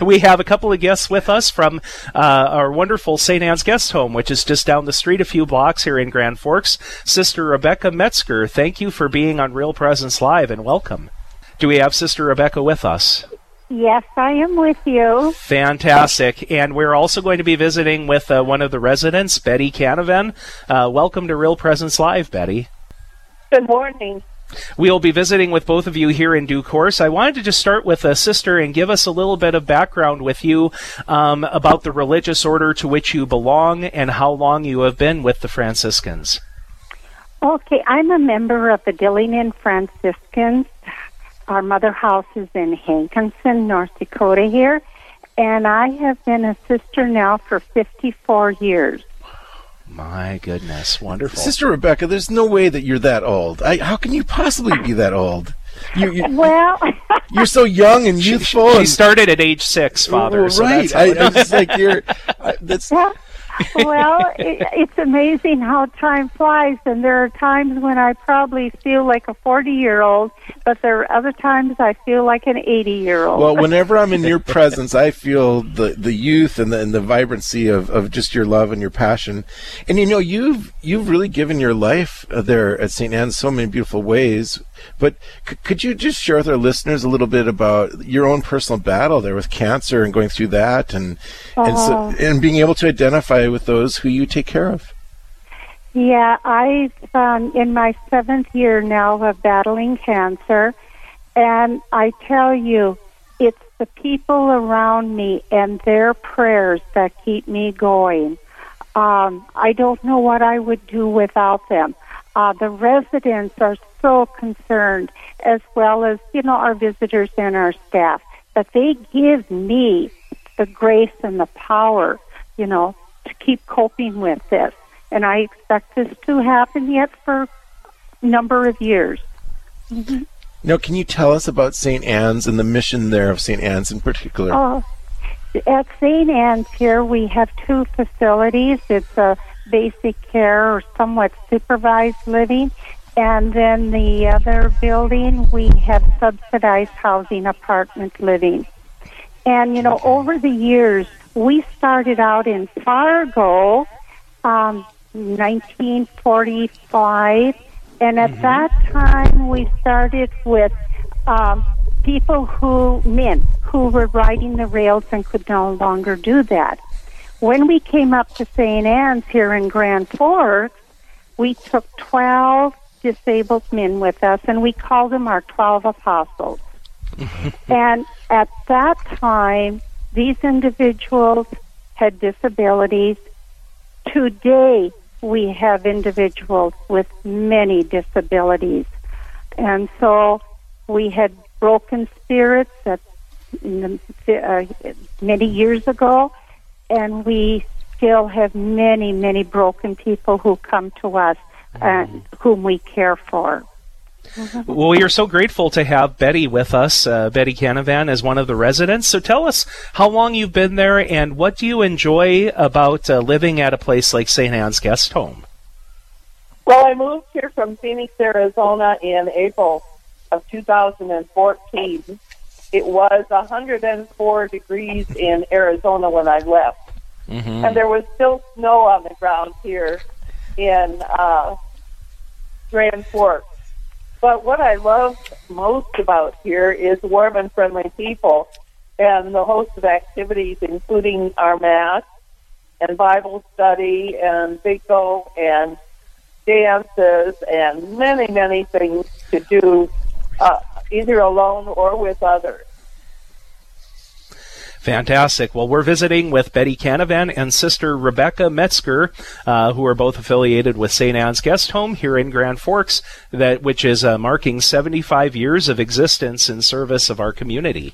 We have a couple of guests with us from uh, our wonderful St. Anne's Guest Home, which is just down the street a few blocks here in Grand Forks. Sister Rebecca Metzger, thank you for being on Real Presence Live and welcome. Do we have Sister Rebecca with us? Yes, I am with you. Fantastic. And we're also going to be visiting with uh, one of the residents, Betty Canavan. Uh, welcome to Real Presence Live, Betty. Good morning. We'll be visiting with both of you here in due course. I wanted to just start with a sister and give us a little bit of background with you um, about the religious order to which you belong and how long you have been with the Franciscans. Okay, I'm a member of the Dillingen Franciscans. Our mother house is in Hankinson, North Dakota here, and I have been a sister now for 54 years. My goodness, wonderful. Sister Rebecca, there's no way that you're that old. I, how can you possibly be that old? You, you, well, you're so young and youthful. She, and, started at age six, Father. Well, so right. I, I just like you're. I, that's. well, it, it's amazing how time flies, and there are times when I probably feel like a 40 year old, but there are other times I feel like an 80 year old. Well, whenever I'm in your presence, I feel the, the youth and the, and the vibrancy of, of just your love and your passion. And you know, you've you've really given your life there at St. Anne's so many beautiful ways. But c- could you just share with our listeners a little bit about your own personal battle there with cancer and going through that, and and, so, Uh-huh. and being able to identify with those who you take care of? Yeah, I've um, in my seventh year now of battling cancer, and I tell you, it's the people around me and their prayers that keep me going. Um, I don't know what I would do without them. Uh, the residents are so concerned, as well as you know our visitors and our staff, that they give me the grace and the power, you know, to keep coping with this and I expect this to happen yet for a number of years. Now, can you tell us about St. Anne's and the mission there of St. Anne's in particular? Oh, at St. Anne's here, we have two facilities. It's a basic care or somewhat supervised living, and then the other building, we have subsidized housing apartment living. And, you know, over the years, we started out in Fargo, um, 1945, and at that time we started with um, people who, men, who were riding the rails and could no longer do that. When we came up to St. Anne's here in Grand Forks, we took 12 disabled men with us, and we called them our 12 apostles. and at that time, these individuals had disabilities. Today, we have individuals with many disabilities. And so we had broken spirits at, the, uh, many years ago, and we still have many, many broken people who come to us and whom we care for. Well, we are so grateful to have Betty with us, uh, Betty Canavan, as one of the residents. So tell us how long you've been there and what do you enjoy about uh, living at a place like St. Anne's Guest Home? Well, I moved here from Phoenix, Arizona in April of 2014. It was 104 degrees in Arizona when I left, Mm-hmm. and there was still snow on the ground here in uh, Grand Forks. But what I love most about here is warm and friendly people and the host of activities, including our Mass and Bible study and bingo and dances and many, many things to do uh, either alone or with others. Fantastic. Well, we're visiting with Betty Canavan and Sister Rebecca Metzger, uh, who are both affiliated with St. Anne's Guest Home here in Grand Forks, that which is uh, marking 75 years of existence in service of our community.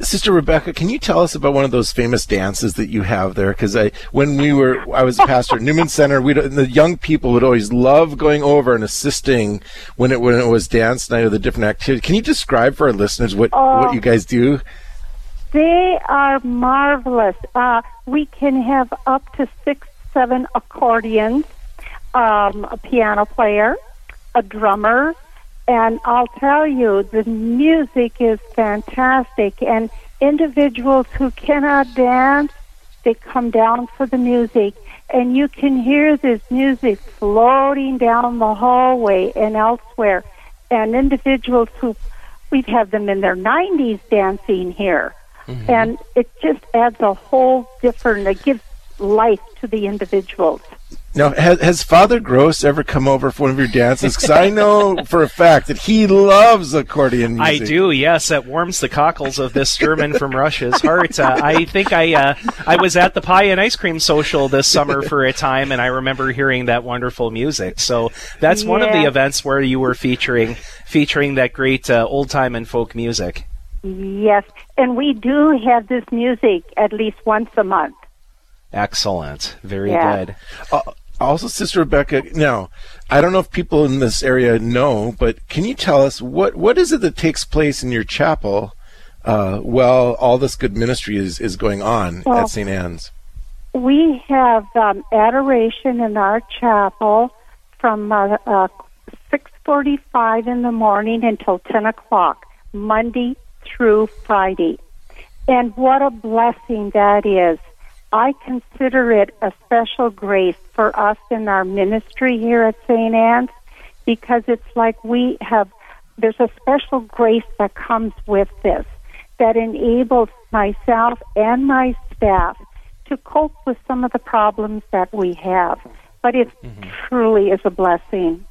Sister Rebecca, can you tell us about one of those famous dances that you have there? Because I, when we were, I was a pastor at Newman Center. We the young people would always love going over and assisting when it when it was dance night or the different activities. Can you describe for our listeners what what you guys do? They are marvelous. Uh, we can have up to six, seven accordions, um, a piano player, a drummer, and I'll tell you, the music is fantastic. And individuals who cannot dance, they come down for the music. And you can hear this music floating down the hallway and elsewhere. And individuals who, we've had them in their 90s dancing here. Mm-hmm. And it just adds a whole different, it gives life to the individuals. Now, has, has Father Gross ever come over for one of your dances? Because I know for a fact that he loves accordion music. I do, yes. It warms the cockles of this German from Russia's heart. Uh, I think I uh, I was at the pie and ice cream social this summer for a time, and I remember hearing that wonderful music. So that's yeah. one of the events where you were featuring featuring that great uh, old time and folk music. Yes, and we do have this music at least once a month. Excellent. Very yeah. good. Uh, also, Sister Rebecca, now, I don't know if people in this area know, but can you tell us what, what is it that takes place in your chapel uh, while all this good ministry is, is going on well, at St. Anne's? We have um, adoration in our chapel from uh, uh, 6.45 in the morning until 10 o'clock, Monday through Friday. And what a blessing that is I consider it a special grace for us in our ministry here at St. Anne's because it's like we have, there's a special grace that comes with this that enables myself and my staff to cope with some of the problems that we have. But it mm-hmm. truly is a blessing.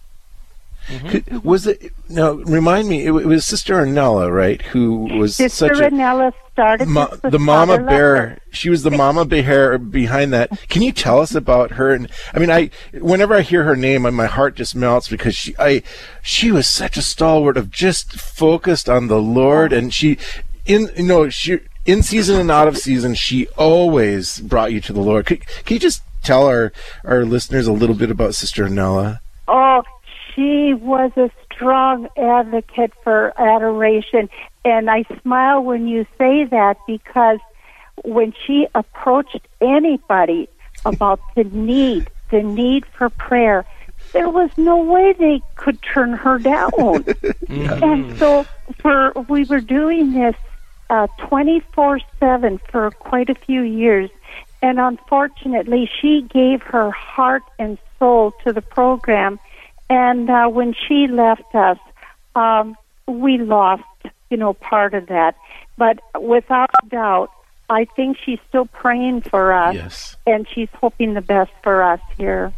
Mm-hmm. Was it now? Remind me. It, it, was Sister Arnella, right? Who was Sister such Arnella started ma- the Mama Bear. She was the Mama Bear behind that. Can you tell us about her? And I mean, I whenever I hear her name, my heart just melts because she, I, she was such a stalwart of just focused on the Lord, and she, in you know, she in season and out of season, she always brought you to the Lord. Could, can you just tell our our listeners a little bit about Sister Arnella? Oh, she was a strong advocate for adoration. And I smile when you say that because when she approached anybody about the need, the need for prayer, there was no way they could turn her down. mm-hmm. And so for we were doing this twenty four seven for quite a few years, and unfortunately, she gave her heart and soul to the program and uh, when she left us, um, we lost, you know, part of that. But without doubt, I think she's still praying for us, yes. and she's hoping the best for us here.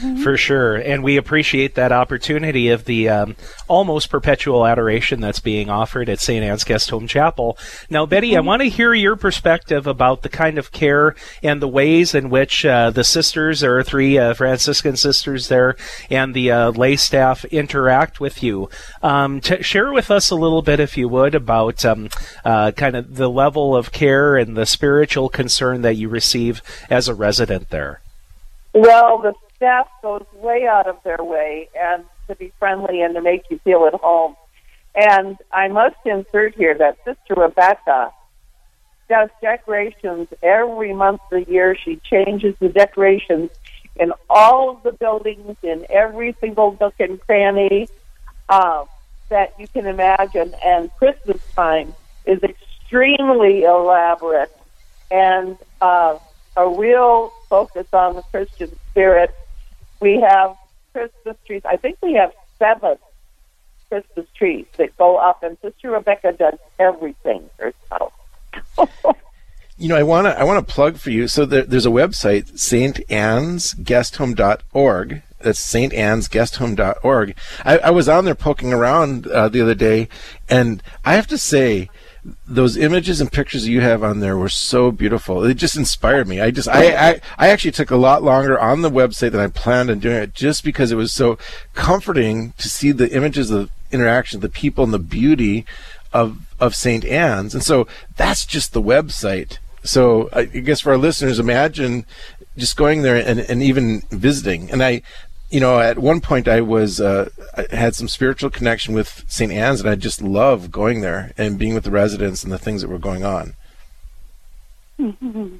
Mm-hmm. For sure. And we appreciate that opportunity of the um, almost perpetual adoration that's being offered at St. Anne's Guest Home Chapel. Now, Betty, mm-hmm. I want to hear your perspective about the kind of care and the ways in which uh, the sisters, there are three uh, Franciscan sisters there, and the uh, lay staff interact with you. Um, t- share with us a little bit, if you would, about um, uh, kind of the level of care and the spiritual concern that you receive as a resident there. Well, the staff goes way out of their way and to be friendly and to make you feel at home. And I must insert here that Sister Rebecca does decorations every month of the year. She changes the decorations in all of the buildings, in every single nook and cranny uh, that you can imagine. And Christmas time is extremely elaborate and uh, a real focus on the Christian spirit we have Christmas trees. I think we have seven Christmas trees that go up, and Sister Rebecca does everything herself. you know, I want to I want to plug for you. So there, there's a website, saintannesguesthome.org. That's saintannesguesthome.org. I, I was on there poking around uh, the other day, and I have to say, those images and pictures you have on there were so beautiful. It just inspired me. I just I, I I actually took a lot longer on the website than I planned on doing it just because it was so comforting to see the images of interaction, the people and the beauty of of St. Anne's. And so that's just the website. So I guess for our listeners, imagine just going there and, and even visiting. And I you know, at one point I was uh, I had some spiritual connection with St. Anne's, and I just love going there and being with the residents and the things that were going on. Mm-hmm.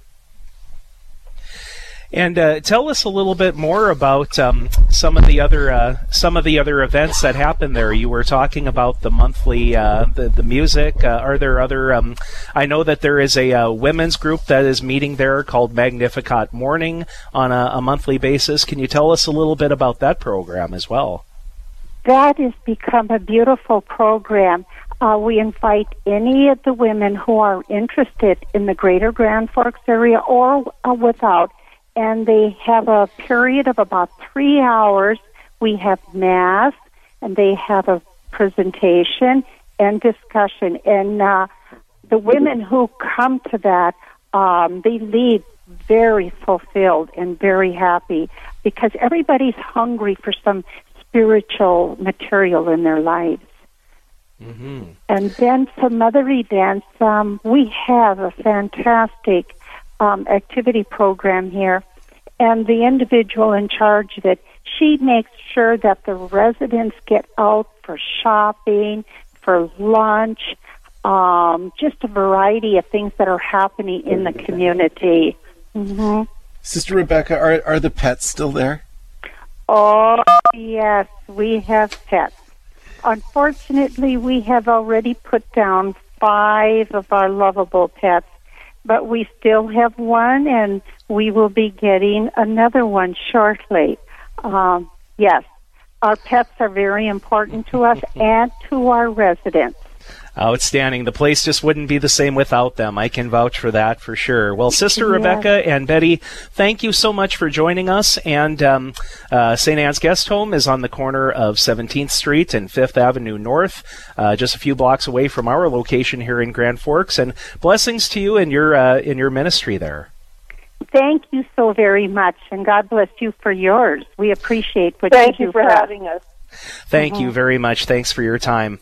And uh, tell us a little bit more about um, some of the other uh, some of the other events that happen there. You were talking about the monthly uh, the the music. Uh, are there other? Um, I know that there is a, uh, women's group that is meeting there called Magnificat Morning on a, a monthly basis. Can you tell us a little bit about that program as well? That has become a beautiful program. Uh, we invite any of the women who are interested in the greater Grand Forks area or uh, without and they have a period of about three hours. We have mass, and they have a presentation and discussion. And uh, the women who come to that, um, they leave very fulfilled and very happy because everybody's hungry for some spiritual material in their lives. Mm-hmm. And then some other events. Um, we have a fantastic um, activity program here, and the individual in charge of it, she makes sure that the residents get out for shopping, for lunch, um, just a variety of things that are happening in the community. Mm-hmm. Sister Rebecca, are are the pets still there? Oh yes, we have pets. Unfortunately, we have already put down five of our lovable pets but we still have one, and we will be getting another one shortly. Um, yes, our pets are very important to us and to our residents. Outstanding. The place just wouldn't be the same without them. I can vouch for that for sure. Well, Sister yes. Rebecca and Betty, thank you so much for joining us. And um, uh, St. Anne's Guest Home is on the corner of 17th Street and 5th Avenue North, uh, just a few blocks away from our location here in Grand Forks. And blessings to you in your uh, in your ministry there. Thank you so very much, and God bless you for yours. We appreciate what Thank you do. Thank you for, for having us. Thank mm-hmm. you very much. Thanks for your time.